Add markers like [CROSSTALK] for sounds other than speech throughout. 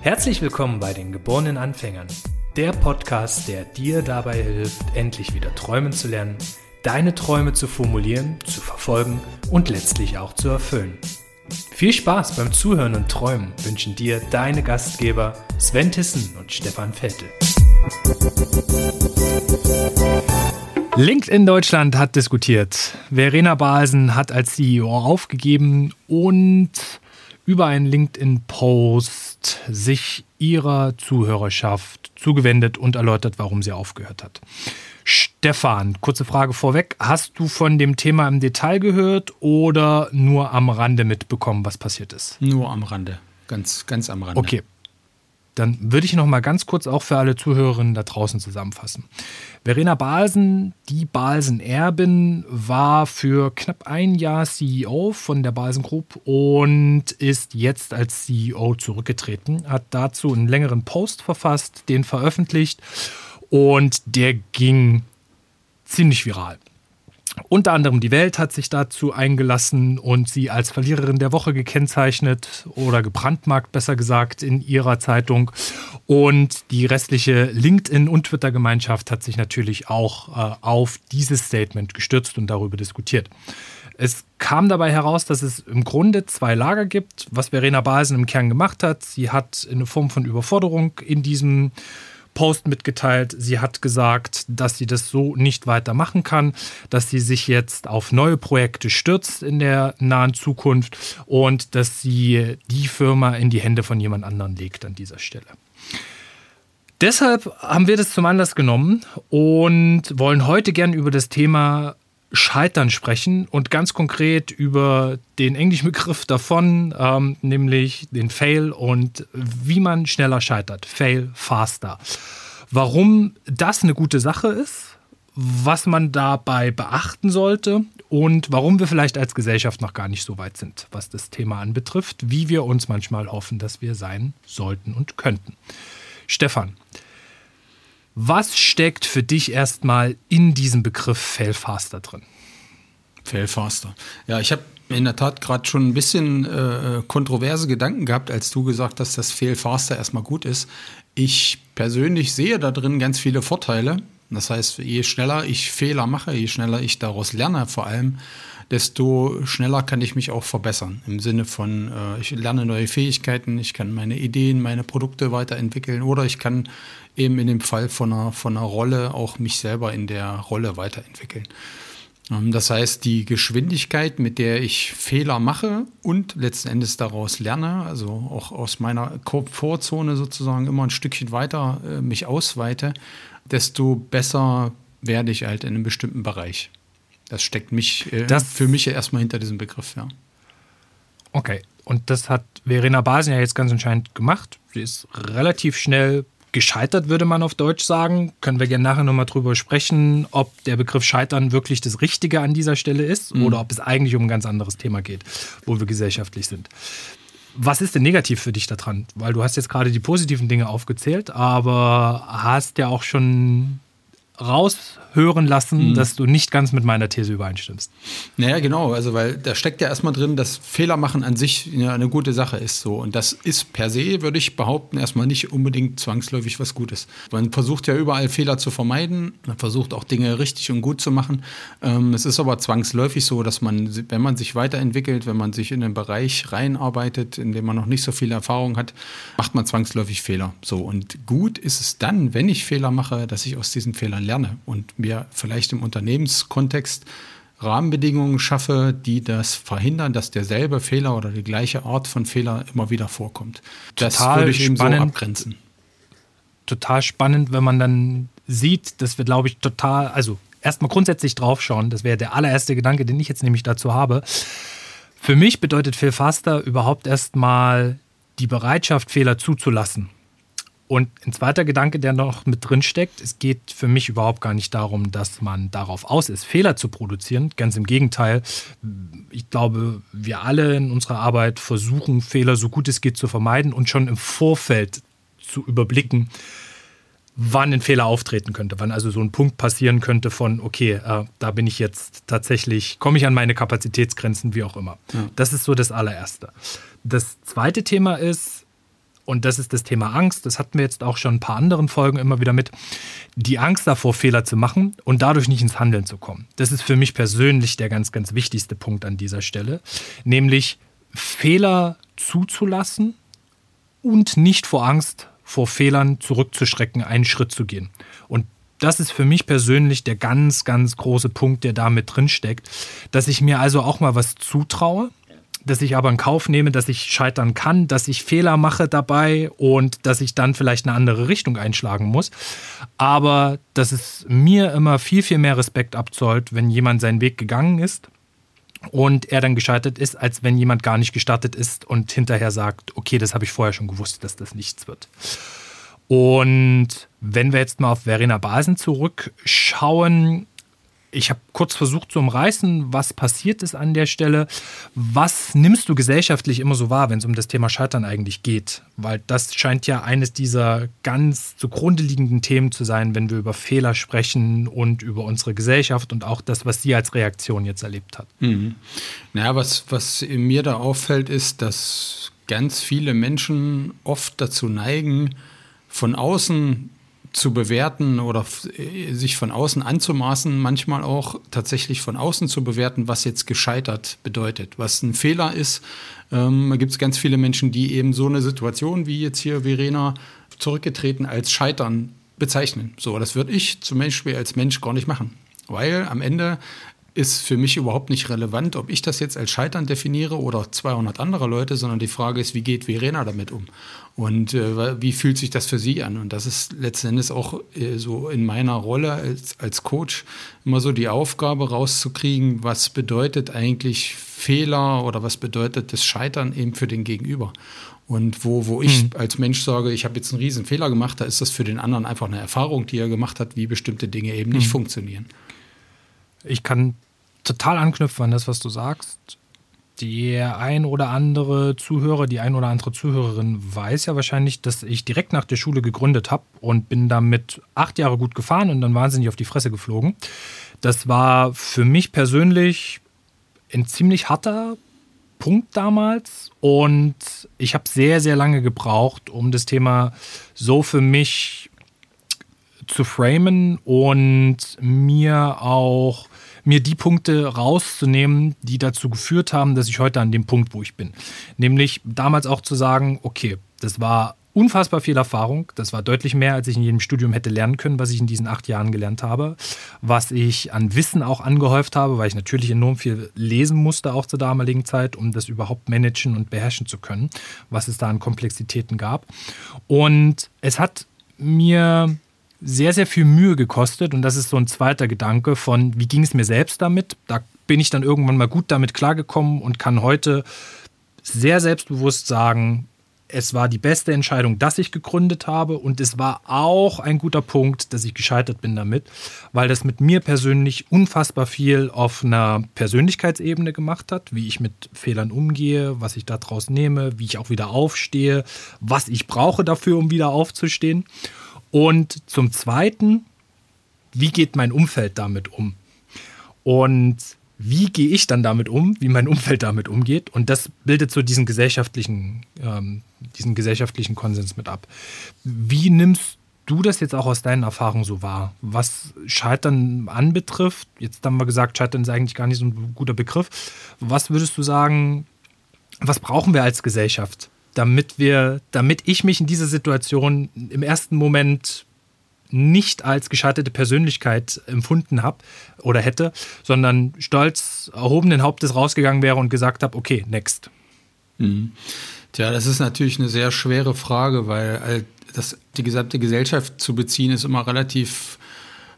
Herzlich willkommen bei den geborenen Anfängern, der Podcast, der dir dabei hilft, endlich wieder träumen zu lernen, deine Träume zu formulieren, zu verfolgen und letztlich auch zu erfüllen. Viel Spaß beim Zuhören und Träumen wünschen dir deine Gastgeber Sven Tissen und Stefan Vettel. LinkedIn Deutschland hat diskutiert. Verena Balsen hat als CEO aufgegeben und über einen LinkedIn-Post sich ihrer Zuhörerschaft zugewendet und erläutert, warum sie aufgehört hat. Stefan, kurze Frage vorweg. Hast du von dem Thema im Detail gehört oder nur am Rande mitbekommen, was passiert ist? Nur am Rande. Ganz, ganz am Rande. Okay. Dann würde ich noch mal ganz kurz auch für alle Zuhörerinnen da draußen zusammenfassen. Verena Balsen, die Balsen-Erbin, war für knapp ein Jahr CEO von der Balsen Group und ist jetzt als CEO zurückgetreten. Hat dazu einen längeren Post verfasst, den veröffentlicht und der ging ziemlich viral. Unter anderem die Welt hat sich dazu eingelassen und sie als Verliererin der Woche gekennzeichnet oder gebrandmarkt, besser gesagt, in ihrer Zeitung. Und die restliche LinkedIn- und Twitter-Gemeinschaft hat sich natürlich auch äh, auf dieses Statement gestürzt und darüber diskutiert. Es kam dabei heraus, dass es im Grunde zwei Lager gibt, was Verena Balsen im Kern gemacht hat. Sie hat eine Form von Überforderung in diesem Post mitgeteilt. Sie hat gesagt, dass sie das so nicht weitermachen kann, dass sie sich jetzt auf neue Projekte stürzt in der nahen Zukunft und dass sie die Firma in die Hände von jemand anderem legt an dieser Stelle. Deshalb haben wir das zum Anlass genommen und wollen heute gern über das Thema Scheitern sprechen und ganz konkret über den englischen Begriff davon, ähm, nämlich den Fail und wie man schneller scheitert. Fail faster. Warum das eine gute Sache ist, was man dabei beachten sollte und warum wir vielleicht als Gesellschaft noch gar nicht so weit sind, was das Thema anbetrifft, wie wir uns manchmal hoffen, dass wir sein sollten und könnten. Stefan, was steckt für dich erstmal in diesem Begriff Failfaster drin? Failfaster. Ja, ich habe in der Tat gerade schon ein bisschen äh, kontroverse Gedanken gehabt, als du gesagt hast, dass Failfaster erstmal gut ist. Ich persönlich sehe da drin ganz viele Vorteile. Das heißt, je schneller ich Fehler mache, je schneller ich daraus lerne vor allem, desto schneller kann ich mich auch verbessern. Im Sinne von, äh, ich lerne neue Fähigkeiten, ich kann meine Ideen, meine Produkte weiterentwickeln oder ich kann eben in dem Fall von einer, von einer Rolle auch mich selber in der Rolle weiterentwickeln. Ähm, das heißt, die Geschwindigkeit, mit der ich Fehler mache und letzten Endes daraus lerne, also auch aus meiner Komfortzone sozusagen immer ein Stückchen weiter äh, mich ausweite, desto besser werde ich halt in einem bestimmten Bereich. Das steckt mich äh, das, für mich ja erstmal hinter diesem Begriff, ja. Okay, und das hat Verena Basen ja jetzt ganz entscheidend gemacht. Sie ist relativ schnell gescheitert, würde man auf Deutsch sagen. Können wir gerne nachher nochmal drüber sprechen, ob der Begriff Scheitern wirklich das Richtige an dieser Stelle ist mhm. oder ob es eigentlich um ein ganz anderes Thema geht, wo wir gesellschaftlich sind. Was ist denn negativ für dich daran? Weil du hast jetzt gerade die positiven Dinge aufgezählt, aber hast ja auch schon raushören lassen, mhm. dass du nicht ganz mit meiner These übereinstimmst. Naja, genau, also weil da steckt ja erstmal drin, dass Fehler machen an sich eine gute Sache ist so. Und das ist per se, würde ich behaupten, erstmal nicht unbedingt zwangsläufig was Gutes. Man versucht ja überall Fehler zu vermeiden, man versucht auch Dinge richtig und gut zu machen. Ähm, es ist aber zwangsläufig so, dass man, wenn man sich weiterentwickelt, wenn man sich in einen Bereich reinarbeitet, in dem man noch nicht so viel Erfahrung hat, macht man zwangsläufig Fehler. So, und gut ist es dann, wenn ich Fehler mache, dass ich aus diesen Fehlern lerne und mir vielleicht im Unternehmenskontext Rahmenbedingungen schaffe, die das verhindern, dass derselbe Fehler oder die gleiche Art von Fehler immer wieder vorkommt. Das total würde ich spannend, so abgrenzen. Total spannend, wenn man dann sieht, dass wir, glaube ich, total, also erstmal grundsätzlich draufschauen, das wäre der allererste Gedanke, den ich jetzt nämlich dazu habe. Für mich bedeutet Phil Faster überhaupt erstmal die Bereitschaft, Fehler zuzulassen. Und ein zweiter Gedanke, der noch mit drin steckt, es geht für mich überhaupt gar nicht darum, dass man darauf aus ist, Fehler zu produzieren. Ganz im Gegenteil. Ich glaube, wir alle in unserer Arbeit versuchen, Fehler so gut es geht zu vermeiden und schon im Vorfeld zu überblicken. wann ein Fehler auftreten könnte, wann also so ein Punkt passieren könnte von, okay, äh, da bin ich jetzt tatsächlich, komme ich an meine Kapazitätsgrenzen, wie auch immer. Ja. Das ist so das allererste. Das zweite Thema ist, und das ist das Thema Angst, das hatten wir jetzt auch schon ein paar anderen Folgen immer wieder mit, die Angst davor, Fehler zu machen und dadurch nicht ins Handeln zu kommen. Das ist für mich persönlich der ganz, ganz wichtigste Punkt an dieser Stelle, nämlich Fehler zuzulassen und nicht vor Angst vor Fehlern zurückzuschrecken, einen Schritt zu gehen. Und das ist für mich persönlich der ganz, ganz große Punkt, der da mit drin steckt, dass ich mir also auch mal was zutraue, dass ich aber in Kauf nehme, dass ich scheitern kann, dass ich Fehler mache dabei und dass ich dann vielleicht eine andere Richtung einschlagen muss. Aber dass es mir immer viel, viel mehr Respekt abzollt, wenn jemand seinen Weg gegangen ist und er dann gescheitert ist, als wenn jemand gar nicht gestartet ist und hinterher sagt, okay, das habe ich vorher schon gewusst, dass das nichts wird. Und wenn wir jetzt mal auf Verena Basen zurückschauen, ich habe kurz versucht zu umreißen, was passiert ist an der Stelle. Was nimmst du gesellschaftlich immer so wahr, wenn es um das Thema Scheitern eigentlich geht? Weil das scheint ja eines dieser ganz zugrunde liegenden Themen zu sein, wenn wir über Fehler sprechen und über unsere Gesellschaft und auch das, was sie als Reaktion jetzt erlebt hat. Mhm. Naja, was, was mir da auffällt, ist, dass ganz viele Menschen oft dazu neigen, von außen zu bewerten oder äh, sich von außen anzumaßen, manchmal auch tatsächlich von außen zu bewerten, was jetzt gescheitert bedeutet, was ein Fehler ist. Ähm, da gibt es ganz viele Menschen, die eben so eine Situation wie jetzt hier Verena zurückgetreten als Scheitern bezeichnen. So, das würde ich zum Beispiel als Mensch gar nicht machen. Weil am Ende ist für mich überhaupt nicht relevant, ob ich das jetzt als Scheitern definiere oder 200 andere Leute, sondern die Frage ist, wie geht Verena damit um? Und äh, wie fühlt sich das für sie an? Und das ist letzten Endes auch äh, so in meiner Rolle als, als Coach immer so die Aufgabe rauszukriegen, was bedeutet eigentlich Fehler oder was bedeutet das Scheitern eben für den Gegenüber? Und wo, wo ich hm. als Mensch sage, ich habe jetzt einen riesen Fehler gemacht, da ist das für den anderen einfach eine Erfahrung, die er gemacht hat, wie bestimmte Dinge eben nicht hm. funktionieren. Ich kann total anknüpfen an das, was du sagst. Der ein oder andere Zuhörer, die ein oder andere Zuhörerin weiß ja wahrscheinlich, dass ich direkt nach der Schule gegründet habe und bin damit acht Jahre gut gefahren und dann wahnsinnig auf die Fresse geflogen. Das war für mich persönlich ein ziemlich harter Punkt damals und ich habe sehr, sehr lange gebraucht, um das Thema so für mich zu framen und mir auch mir die Punkte rauszunehmen, die dazu geführt haben, dass ich heute an dem Punkt, wo ich bin. Nämlich damals auch zu sagen, okay, das war unfassbar viel Erfahrung. Das war deutlich mehr, als ich in jedem Studium hätte lernen können, was ich in diesen acht Jahren gelernt habe. Was ich an Wissen auch angehäuft habe, weil ich natürlich enorm viel lesen musste, auch zur damaligen Zeit, um das überhaupt managen und beherrschen zu können, was es da an Komplexitäten gab. Und es hat mir sehr, sehr viel Mühe gekostet. Und das ist so ein zweiter Gedanke von, wie ging es mir selbst damit? Da bin ich dann irgendwann mal gut damit klargekommen und kann heute sehr selbstbewusst sagen, es war die beste Entscheidung, dass ich gegründet habe und es war auch ein guter Punkt, dass ich gescheitert bin damit, weil das mit mir persönlich unfassbar viel auf einer Persönlichkeitsebene gemacht hat, wie ich mit Fehlern umgehe, was ich daraus nehme, wie ich auch wieder aufstehe, was ich brauche dafür, um wieder aufzustehen. Und zum Zweiten, wie geht mein Umfeld damit um? Und wie gehe ich dann damit um, wie mein Umfeld damit umgeht? Und das bildet so diesen gesellschaftlichen, ähm, diesen gesellschaftlichen Konsens mit ab. Wie nimmst du das jetzt auch aus deinen Erfahrungen so wahr? Was Scheitern anbetrifft, jetzt haben wir gesagt, Scheitern ist eigentlich gar nicht so ein guter Begriff. Was würdest du sagen, was brauchen wir als Gesellschaft, damit wir, damit ich mich in dieser Situation im ersten Moment nicht als gescheiterte Persönlichkeit empfunden habe oder hätte, sondern stolz erhobenen Hauptes rausgegangen wäre und gesagt habe, okay, next. Mhm. Tja, das ist natürlich eine sehr schwere Frage, weil das, die gesamte Gesellschaft zu beziehen ist immer relativ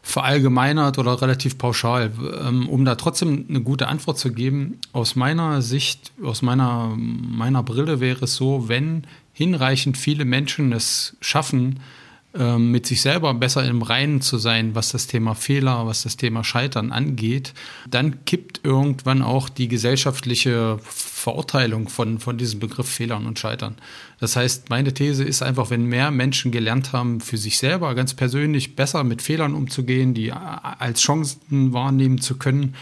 verallgemeinert oder relativ pauschal. Ähm, um da trotzdem eine gute Antwort zu geben, aus meiner Sicht, aus meiner, meiner Brille wäre es so, wenn hinreichend viele Menschen es schaffen, ähm, mit sich selber besser im Reinen zu sein, was das Thema Fehler, was das Thema Scheitern angeht, dann kippt irgendwann auch die gesellschaftliche Verurteilung von, von diesem Begriff Fehlern und Scheitern. Das heißt, meine These ist einfach, wenn mehr Menschen gelernt haben, für sich selber ganz persönlich besser mit Fehlern umzugehen, die als Chancen wahrnehmen zu können,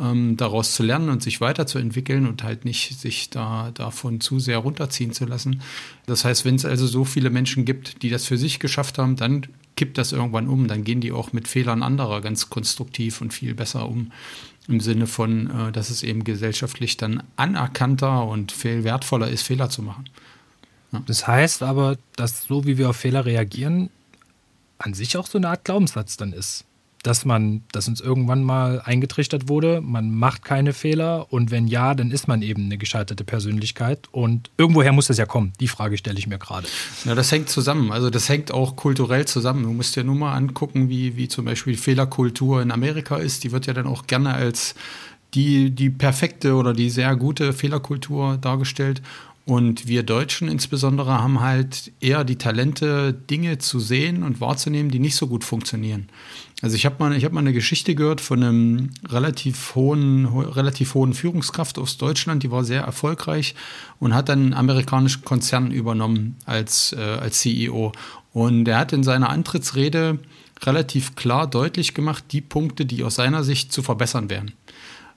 ähm, daraus zu lernen und sich weiterzuentwickeln und halt nicht sich da davon zu sehr runterziehen zu lassen. Das heißt, wenn es also so viele Menschen gibt, die das für sich geschafft haben, dann kippt das irgendwann um. Dann gehen die auch mit Fehlern anderer ganz konstruktiv und viel besser um. Im Sinne von, äh, dass es eben gesellschaftlich dann anerkannter und viel wertvoller ist, Fehler zu machen. Ja. Das heißt aber, dass so wie wir auf Fehler reagieren, an sich auch so eine Art Glaubenssatz dann ist dass man, dass uns irgendwann mal eingetrichtert wurde, man macht keine Fehler und wenn ja, dann ist man eben eine gescheiterte Persönlichkeit und irgendwoher muss das ja kommen. Die Frage stelle ich mir gerade. Ja, das hängt zusammen. Also das hängt auch kulturell zusammen. Du musst dir nur mal angucken, wie, wie zum Beispiel Fehlerkultur in Amerika ist. Die wird ja dann auch gerne als die, die perfekte oder die sehr gute Fehlerkultur dargestellt. Und wir Deutschen insbesondere haben halt eher die Talente, Dinge zu sehen und wahrzunehmen, die nicht so gut funktionieren. Also ich habe mal, hab mal eine Geschichte gehört von einem relativ hohen, relativ hohen Führungskraft aus Deutschland, die war sehr erfolgreich und hat dann einen amerikanischen Konzern übernommen als, äh, als CEO. Und er hat in seiner Antrittsrede relativ klar deutlich gemacht, die Punkte, die aus seiner Sicht zu verbessern wären.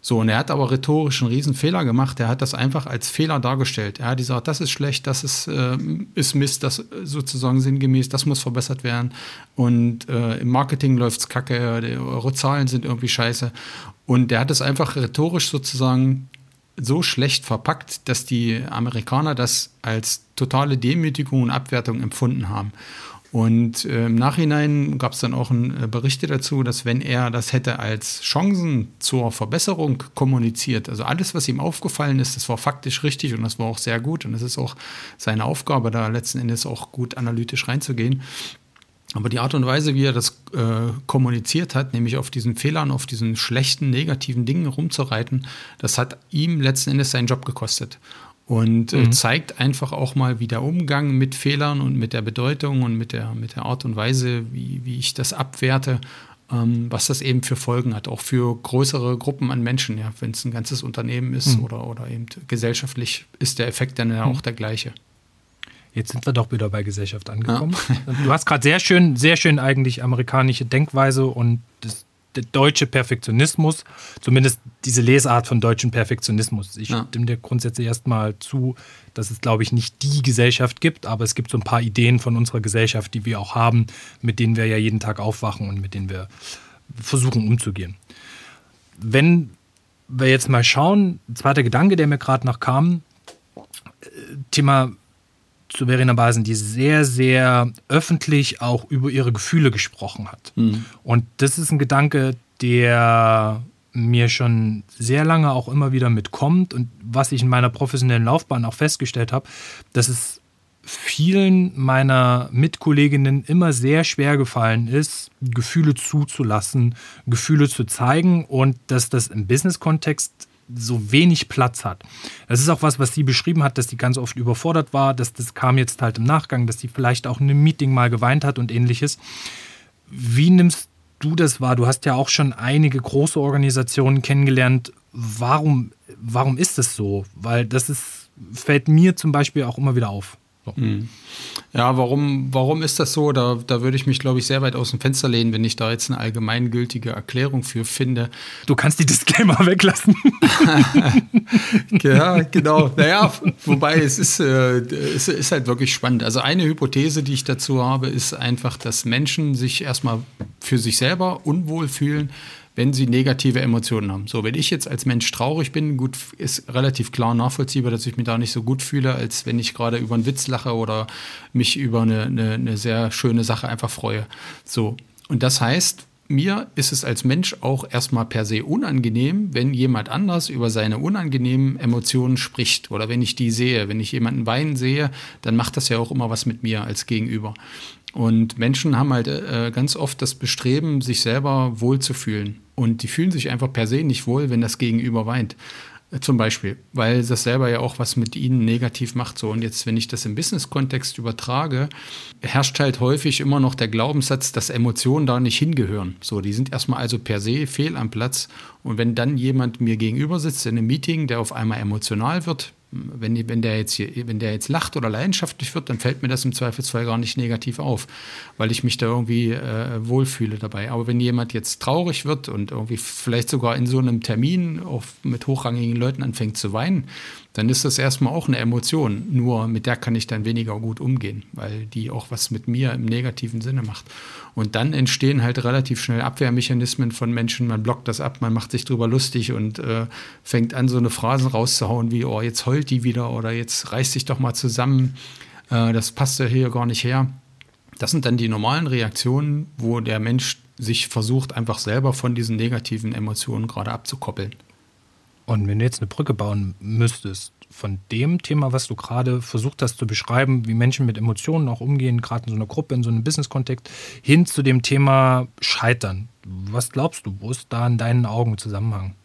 So, und er hat aber rhetorisch einen riesen Fehler gemacht. Er hat das einfach als Fehler dargestellt. Er hat gesagt, das ist schlecht, das ist, äh, ist Mist, das sozusagen sinngemäß, das muss verbessert werden. Und äh, im Marketing läuft's kacke, die, eure Zahlen sind irgendwie scheiße. Und er hat es einfach rhetorisch sozusagen so schlecht verpackt, dass die Amerikaner das als totale Demütigung und Abwertung empfunden haben. Und äh, im Nachhinein gab es dann auch ein, äh, Berichte dazu, dass wenn er das hätte als Chancen zur Verbesserung kommuniziert, also alles, was ihm aufgefallen ist, das war faktisch richtig und das war auch sehr gut und es ist auch seine Aufgabe, da letzten Endes auch gut analytisch reinzugehen. Aber die Art und Weise, wie er das äh, kommuniziert hat, nämlich auf diesen Fehlern, auf diesen schlechten, negativen Dingen rumzureiten, das hat ihm letzten Endes seinen Job gekostet und äh, mhm. zeigt einfach auch mal, wie der Umgang mit Fehlern und mit der Bedeutung und mit der, mit der Art und Weise, wie, wie ich das abwerte, ähm, was das eben für Folgen hat, auch für größere Gruppen an Menschen. Ja, Wenn es ein ganzes Unternehmen ist mhm. oder, oder eben gesellschaftlich, ist der Effekt dann ja mhm. auch der gleiche. Jetzt sind wir doch wieder bei Gesellschaft angekommen. Ja. Du hast gerade sehr schön, sehr schön eigentlich amerikanische Denkweise und das der deutsche Perfektionismus, zumindest diese Lesart von deutschen Perfektionismus. Ich ja. stimme dir grundsätzlich erstmal zu, dass es, glaube ich, nicht die Gesellschaft gibt, aber es gibt so ein paar Ideen von unserer Gesellschaft, die wir auch haben, mit denen wir ja jeden Tag aufwachen und mit denen wir versuchen umzugehen. Wenn wir jetzt mal schauen, zweiter Gedanke, der mir gerade noch kam, äh, Thema zu Verena Basen, die sehr, sehr öffentlich auch über ihre Gefühle gesprochen hat. Mhm. Und das ist ein Gedanke, der mir schon sehr lange auch immer wieder mitkommt und was ich in meiner professionellen Laufbahn auch festgestellt habe, dass es vielen meiner Mitkolleginnen immer sehr schwer gefallen ist, Gefühle zuzulassen, Gefühle zu zeigen und dass das im Business-Kontext so wenig Platz hat. Das ist auch was, was sie beschrieben hat, dass sie ganz oft überfordert war, dass das kam jetzt halt im Nachgang, dass sie vielleicht auch in einem Meeting mal geweint hat und ähnliches. Wie nimmst du das wahr? Du hast ja auch schon einige große Organisationen kennengelernt. Warum, warum ist das so? Weil das ist, fällt mir zum Beispiel auch immer wieder auf. So. Ja, warum, warum ist das so? Da, da würde ich mich, glaube ich, sehr weit aus dem Fenster lehnen, wenn ich da jetzt eine allgemeingültige Erklärung für finde. Du kannst die Disclaimer [LAUGHS] weglassen. [LAUGHS] ja, genau. Naja, wobei es ist, äh, es ist halt wirklich spannend. Also eine Hypothese, die ich dazu habe, ist einfach, dass Menschen sich erstmal für sich selber unwohl fühlen, wenn sie negative Emotionen haben. So, wenn ich jetzt als Mensch traurig bin, gut, ist relativ klar nachvollziehbar, dass ich mich da nicht so gut fühle, als wenn ich gerade über einen Witz lache oder mich über eine, eine, eine sehr schöne Sache einfach freue. So. Und das heißt, mir ist es als Mensch auch erstmal per se unangenehm, wenn jemand anders über seine unangenehmen Emotionen spricht oder wenn ich die sehe. Wenn ich jemanden weinen sehe, dann macht das ja auch immer was mit mir als Gegenüber. Und Menschen haben halt äh, ganz oft das Bestreben, sich selber wohlzufühlen. Und die fühlen sich einfach per se nicht wohl, wenn das Gegenüber weint. Zum Beispiel, weil das selber ja auch was mit ihnen negativ macht. So, und jetzt, wenn ich das im Business-Kontext übertrage, herrscht halt häufig immer noch der Glaubenssatz, dass Emotionen da nicht hingehören. So, die sind erstmal also per se fehl am Platz. Und wenn dann jemand mir gegenüber sitzt in einem Meeting, der auf einmal emotional wird, wenn, wenn, der jetzt hier, wenn der jetzt lacht oder leidenschaftlich wird, dann fällt mir das im Zweifelsfall gar nicht negativ auf, weil ich mich da irgendwie äh, wohlfühle dabei. Aber wenn jemand jetzt traurig wird und irgendwie vielleicht sogar in so einem Termin auch mit hochrangigen Leuten anfängt zu weinen, dann ist das erstmal auch eine Emotion. Nur mit der kann ich dann weniger gut umgehen, weil die auch was mit mir im negativen Sinne macht. Und dann entstehen halt relativ schnell Abwehrmechanismen von Menschen. Man blockt das ab, man macht sich drüber lustig und äh, fängt an, so eine Phrasen rauszuhauen wie, oh, jetzt heult die wieder oder jetzt reißt sich doch mal zusammen. Äh, das passt ja hier gar nicht her. Das sind dann die normalen Reaktionen, wo der Mensch sich versucht, einfach selber von diesen negativen Emotionen gerade abzukoppeln. Und wenn du jetzt eine Brücke bauen müsstest, von dem Thema, was du gerade versucht hast zu beschreiben, wie Menschen mit Emotionen auch umgehen, gerade in so einer Gruppe, in so einem Business-Kontext, hin zu dem Thema Scheitern. Was glaubst du, wo ist da in deinen Augen Zusammenhang?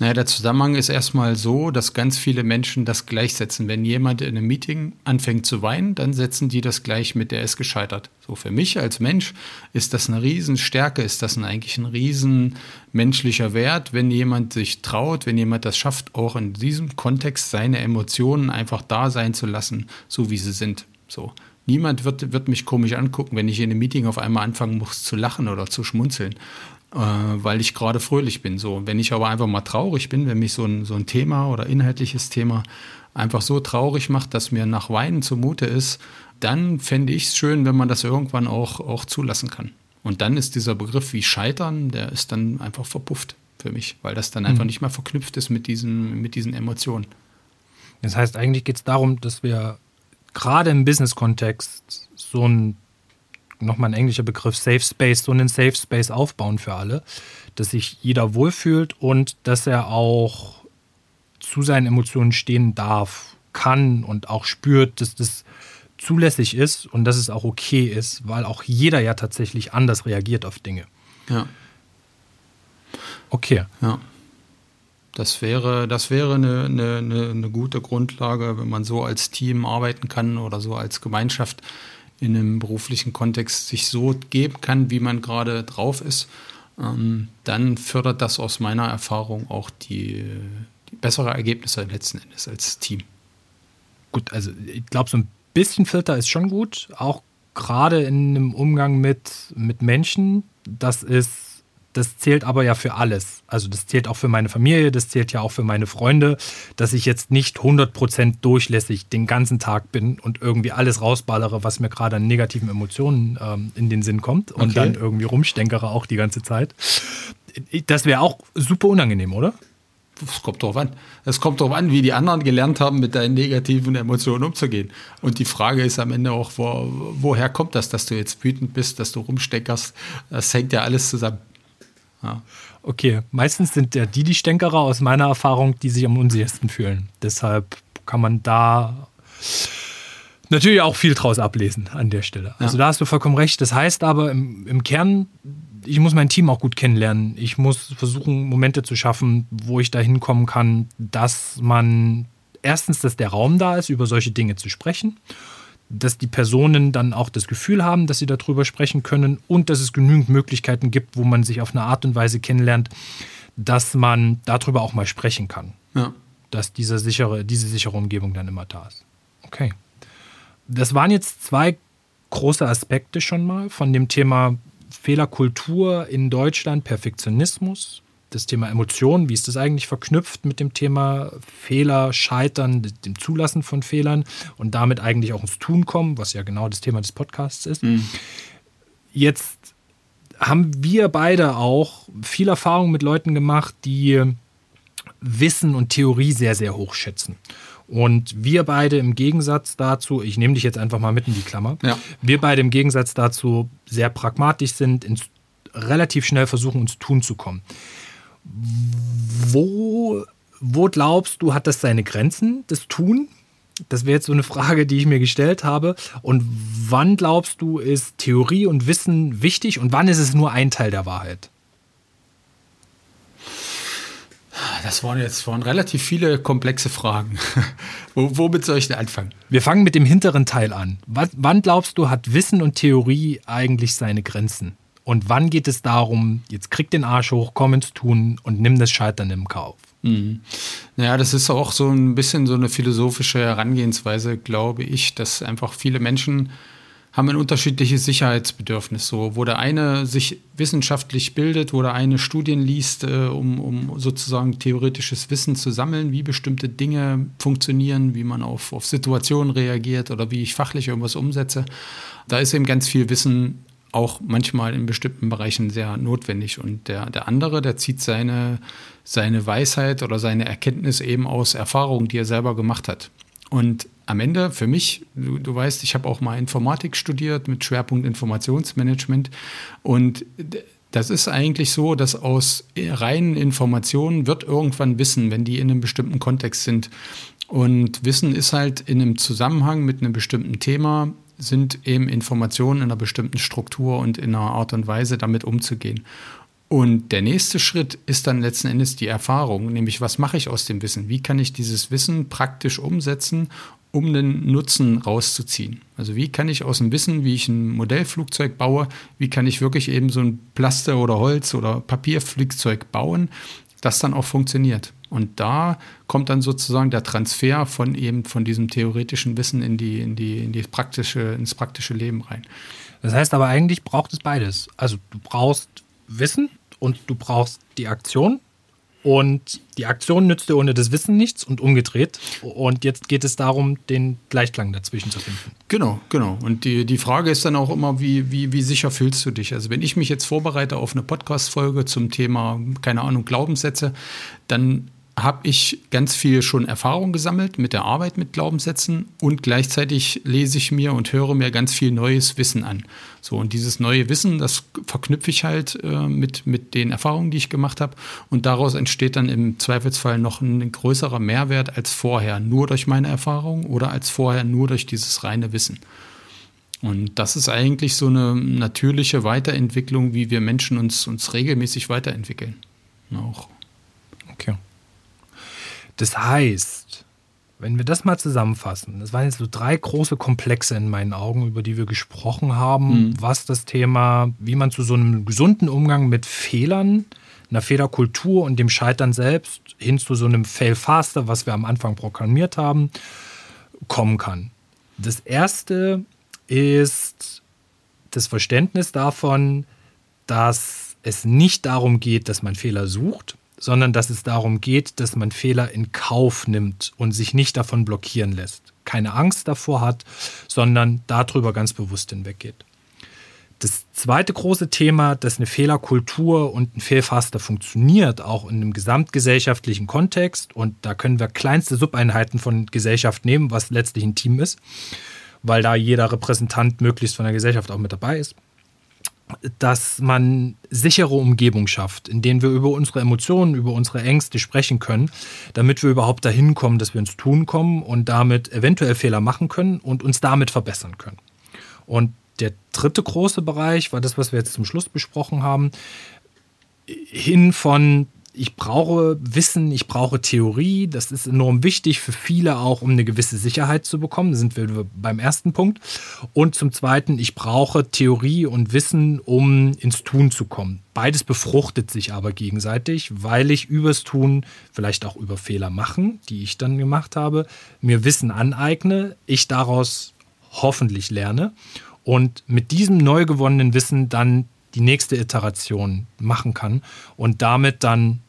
Naja, der Zusammenhang ist erstmal so, dass ganz viele Menschen das gleichsetzen. Wenn jemand in einem Meeting anfängt zu weinen, dann setzen die das gleich mit, der ist gescheitert. So für mich als Mensch ist das eine Riesenstärke, ist das eigentlich ein riesen menschlicher Wert, wenn jemand sich traut, wenn jemand das schafft, auch in diesem Kontext seine Emotionen einfach da sein zu lassen, so wie sie sind. So. Niemand wird, wird mich komisch angucken, wenn ich in einem Meeting auf einmal anfangen muss zu lachen oder zu schmunzeln äh, weil ich gerade fröhlich bin. So, wenn ich aber einfach mal traurig bin, wenn mich so ein, so ein Thema oder inhaltliches Thema einfach so traurig macht, dass mir nach Weinen zumute ist, dann fände ich es schön, wenn man das irgendwann auch, auch zulassen kann. Und dann ist dieser Begriff wie Scheitern, der ist dann einfach verpufft für mich, weil das dann einfach mhm. nicht mehr verknüpft ist mit diesen, mit diesen Emotionen. Das heißt, eigentlich geht es darum, dass wir gerade im Business-Kontext so ein nochmal ein englischer Begriff, Safe Space, so einen Safe Space aufbauen für alle, dass sich jeder wohlfühlt und dass er auch zu seinen Emotionen stehen darf, kann und auch spürt, dass das zulässig ist und dass es auch okay ist, weil auch jeder ja tatsächlich anders reagiert auf Dinge. Ja. Okay. Ja. Das wäre, das wäre eine, eine, eine gute Grundlage, wenn man so als Team arbeiten kann oder so als Gemeinschaft in einem beruflichen Kontext sich so geben kann, wie man gerade drauf ist, ähm, dann fördert das aus meiner Erfahrung auch die, die bessere Ergebnisse letzten Endes als Team. Gut, also ich glaube, so ein bisschen Filter ist schon gut, auch gerade in einem Umgang mit, mit Menschen. Das ist das zählt aber ja für alles. Also das zählt auch für meine Familie, das zählt ja auch für meine Freunde, dass ich jetzt nicht 100% durchlässig den ganzen Tag bin und irgendwie alles rausballere, was mir gerade an negativen Emotionen ähm, in den Sinn kommt und okay. dann irgendwie rumstenkere auch die ganze Zeit. Das wäre auch super unangenehm, oder? Es kommt drauf an. Es kommt darauf an, wie die anderen gelernt haben, mit deinen negativen Emotionen umzugehen. Und die Frage ist am Ende auch, wo, woher kommt das, dass du jetzt wütend bist, dass du rumsteckerst? Das hängt ja alles zusammen. Ja. Okay, meistens sind ja die die Stänkerer aus meiner Erfahrung, die sich am unsichersten fühlen. Deshalb kann man da natürlich auch viel draus ablesen an der Stelle. Ja. Also da hast du vollkommen recht. Das heißt aber im, im Kern, ich muss mein Team auch gut kennenlernen. Ich muss versuchen, Momente zu schaffen, wo ich da hinkommen kann, dass man erstens, dass der Raum da ist, über solche Dinge zu sprechen dass die Personen dann auch das Gefühl haben, dass sie darüber sprechen können und dass es genügend Möglichkeiten gibt, wo man sich auf eine Art und Weise kennenlernt, dass man darüber auch mal sprechen kann. Ja. Dass diese sichere, diese sichere Umgebung dann immer da ist. Okay. Das waren jetzt zwei große Aspekte schon mal von dem Thema Fehlerkultur in Deutschland, Perfektionismus das Thema Emotionen, wie ist das eigentlich verknüpft mit dem Thema Fehler, Scheitern, dem Zulassen von Fehlern und damit eigentlich auch ins Tun kommen, was ja genau das Thema des Podcasts ist. Mhm. Jetzt haben wir beide auch viel Erfahrung mit Leuten gemacht, die Wissen und Theorie sehr, sehr hoch schätzen. Und wir beide im Gegensatz dazu, ich nehme dich jetzt einfach mal mit in die Klammer, ja. wir beide im Gegensatz dazu sehr pragmatisch sind, ins, relativ schnell versuchen, ins Tun zu kommen. Wo, wo glaubst du, hat das seine Grenzen, das Tun? Das wäre jetzt so eine Frage, die ich mir gestellt habe. Und wann glaubst du, ist Theorie und Wissen wichtig und wann ist es nur ein Teil der Wahrheit? Das waren jetzt waren relativ viele komplexe Fragen. womit soll ich denn anfangen? Wir fangen mit dem hinteren Teil an. Wann glaubst du, hat Wissen und Theorie eigentlich seine Grenzen? Und wann geht es darum, jetzt krieg den Arsch hoch, komm ins Tun und nimm das Scheitern im Kauf? Mhm. Naja, das ist auch so ein bisschen so eine philosophische Herangehensweise, glaube ich, dass einfach viele Menschen haben ein unterschiedliches Sicherheitsbedürfnis. So, wo der eine sich wissenschaftlich bildet, wo der eine Studien liest, äh, um, um sozusagen theoretisches Wissen zu sammeln, wie bestimmte Dinge funktionieren, wie man auf, auf Situationen reagiert oder wie ich fachlich irgendwas umsetze. Da ist eben ganz viel Wissen auch manchmal in bestimmten Bereichen sehr notwendig. Und der, der andere, der zieht seine, seine Weisheit oder seine Erkenntnis eben aus Erfahrungen, die er selber gemacht hat. Und am Ende für mich, du, du weißt, ich habe auch mal Informatik studiert mit Schwerpunkt Informationsmanagement und das ist eigentlich so, dass aus reinen Informationen wird irgendwann Wissen, wenn die in einem bestimmten Kontext sind. Und Wissen ist halt in einem Zusammenhang mit einem bestimmten Thema, sind eben Informationen in einer bestimmten Struktur und in einer Art und Weise damit umzugehen. Und der nächste Schritt ist dann letzten Endes die Erfahrung, nämlich was mache ich aus dem Wissen? Wie kann ich dieses Wissen praktisch umsetzen, um einen Nutzen rauszuziehen? Also wie kann ich aus dem Wissen, wie ich ein Modellflugzeug baue, wie kann ich wirklich eben so ein Plaster- oder Holz- oder Papierflugzeug bauen, das dann auch funktioniert? Und da kommt dann sozusagen der Transfer von eben von diesem theoretischen Wissen in die, in die, in die praktische, ins praktische Leben rein. Das heißt aber eigentlich braucht es beides. Also du brauchst Wissen, und du brauchst die Aktion. Und die Aktion nützt dir ohne das Wissen nichts und umgedreht. Und jetzt geht es darum, den Gleichklang dazwischen zu finden. Genau, genau. Und die, die Frage ist dann auch immer, wie, wie, wie sicher fühlst du dich? Also wenn ich mich jetzt vorbereite auf eine Podcast-Folge zum Thema, keine Ahnung, Glaubenssätze, dann habe ich ganz viel schon Erfahrung gesammelt mit der Arbeit mit Glaubenssätzen und gleichzeitig lese ich mir und höre mir ganz viel neues Wissen an. So, und dieses neue Wissen, das verknüpfe ich halt äh, mit, mit den Erfahrungen, die ich gemacht habe. Und daraus entsteht dann im Zweifelsfall noch ein größerer Mehrwert als vorher, nur durch meine Erfahrung oder als vorher nur durch dieses reine Wissen. Und das ist eigentlich so eine natürliche Weiterentwicklung, wie wir Menschen uns, uns regelmäßig weiterentwickeln. Auch. Okay. Das heißt, wenn wir das mal zusammenfassen, das waren jetzt so drei große Komplexe in meinen Augen, über die wir gesprochen haben, mhm. was das Thema, wie man zu so einem gesunden Umgang mit Fehlern, einer Fehlerkultur und dem Scheitern selbst hin zu so einem Fail Faster, was wir am Anfang programmiert haben, kommen kann. Das erste ist das Verständnis davon, dass es nicht darum geht, dass man Fehler sucht, sondern dass es darum geht, dass man Fehler in Kauf nimmt und sich nicht davon blockieren lässt. Keine Angst davor hat, sondern darüber ganz bewusst hinweggeht. Das zweite große Thema, dass eine Fehlerkultur und ein Fehlfaster funktioniert, auch in einem gesamtgesellschaftlichen Kontext, und da können wir kleinste Subeinheiten von Gesellschaft nehmen, was letztlich ein Team ist, weil da jeder Repräsentant möglichst von der Gesellschaft auch mit dabei ist dass man sichere Umgebung schafft, in denen wir über unsere Emotionen, über unsere Ängste sprechen können, damit wir überhaupt dahin kommen, dass wir ins Tun kommen und damit eventuell Fehler machen können und uns damit verbessern können. Und der dritte große Bereich war das, was wir jetzt zum Schluss besprochen haben, hin von ich brauche Wissen, ich brauche Theorie. Das ist enorm wichtig für viele auch, um eine gewisse Sicherheit zu bekommen. Da sind wir beim ersten Punkt. Und zum Zweiten, ich brauche Theorie und Wissen, um ins Tun zu kommen. Beides befruchtet sich aber gegenseitig, weil ich übers Tun, vielleicht auch über Fehler machen, die ich dann gemacht habe, mir Wissen aneigne, ich daraus hoffentlich lerne und mit diesem neu gewonnenen Wissen dann die nächste Iteration machen kann und damit dann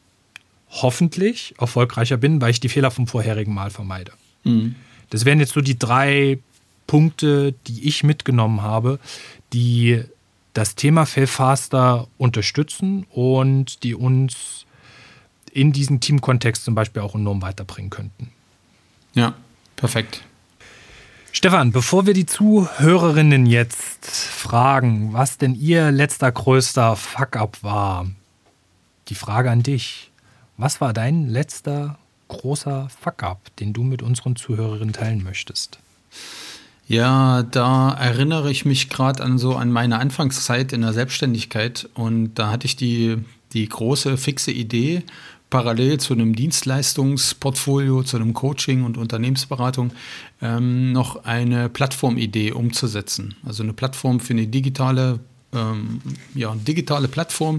hoffentlich erfolgreicher bin, weil ich die Fehler vom vorherigen Mal vermeide. Mhm. Das wären jetzt so die drei Punkte, die ich mitgenommen habe, die das Thema Failfaster unterstützen und die uns in diesem Teamkontext zum Beispiel auch enorm weiterbringen könnten. Ja, perfekt. Stefan, bevor wir die Zuhörerinnen jetzt fragen, was denn ihr letzter größter Fuck-up war, die Frage an dich. Was war dein letzter großer Fuck-up, den du mit unseren Zuhörerinnen teilen möchtest? Ja, da erinnere ich mich gerade an so an meine Anfangszeit in der Selbstständigkeit und da hatte ich die, die große fixe Idee, parallel zu einem Dienstleistungsportfolio, zu einem Coaching und Unternehmensberatung ähm, noch eine Plattformidee umzusetzen. Also eine Plattform für eine digitale, ähm, ja, digitale Plattform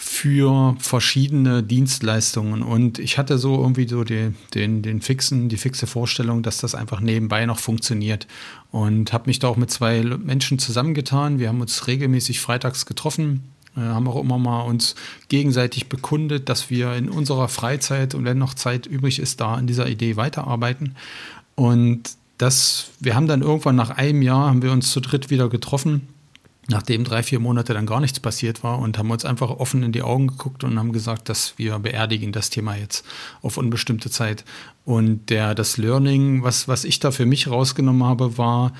für verschiedene Dienstleistungen. Und ich hatte so irgendwie so die, den, den fixen, die fixe Vorstellung, dass das einfach nebenbei noch funktioniert. Und habe mich da auch mit zwei Menschen zusammengetan. Wir haben uns regelmäßig freitags getroffen, äh, haben auch immer mal uns gegenseitig bekundet, dass wir in unserer Freizeit und wenn noch Zeit übrig ist, da an dieser Idee weiterarbeiten. Und das, wir haben dann irgendwann nach einem Jahr haben wir uns zu dritt wieder getroffen nachdem drei, vier Monate dann gar nichts passiert war und haben uns einfach offen in die Augen geguckt und haben gesagt, dass wir beerdigen das Thema jetzt auf unbestimmte Zeit. Und der, das Learning, was, was ich da für mich rausgenommen habe, war,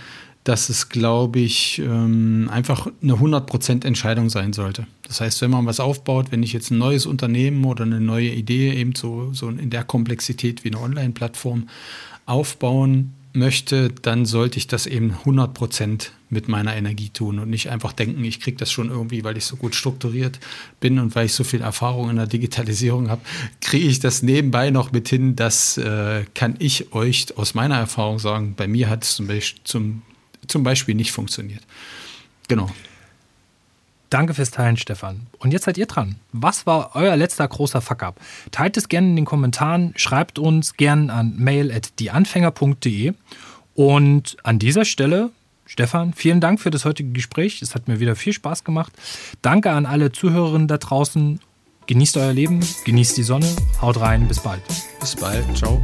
dass es, glaube ich, ähm, einfach eine 100% Entscheidung sein sollte. Das heißt, wenn man was aufbaut, wenn ich jetzt ein neues Unternehmen oder eine neue Idee eben so, so in der Komplexität wie eine Online-Plattform aufbauen möchte, dann sollte ich das eben 100 Prozent mit meiner Energie tun und nicht einfach denken, ich kriege das schon irgendwie, weil ich so gut strukturiert bin und weil ich so viel Erfahrung in der Digitalisierung habe, kriege ich das nebenbei noch mit hin. Das äh, kann ich euch aus meiner Erfahrung sagen. Bei mir hat es zum Beispiel, zum, zum Beispiel nicht funktioniert. Genau. Danke fürs Teilen, Stefan. Und jetzt seid ihr dran. Was war euer letzter großer Fuck-up? Teilt es gerne in den Kommentaren, schreibt uns gerne an mail.dieanfänger.de. Und an dieser Stelle, Stefan, vielen Dank für das heutige Gespräch. Es hat mir wieder viel Spaß gemacht. Danke an alle Zuhörerinnen da draußen. Genießt euer Leben, genießt die Sonne, haut rein, bis bald. Bis bald, ciao.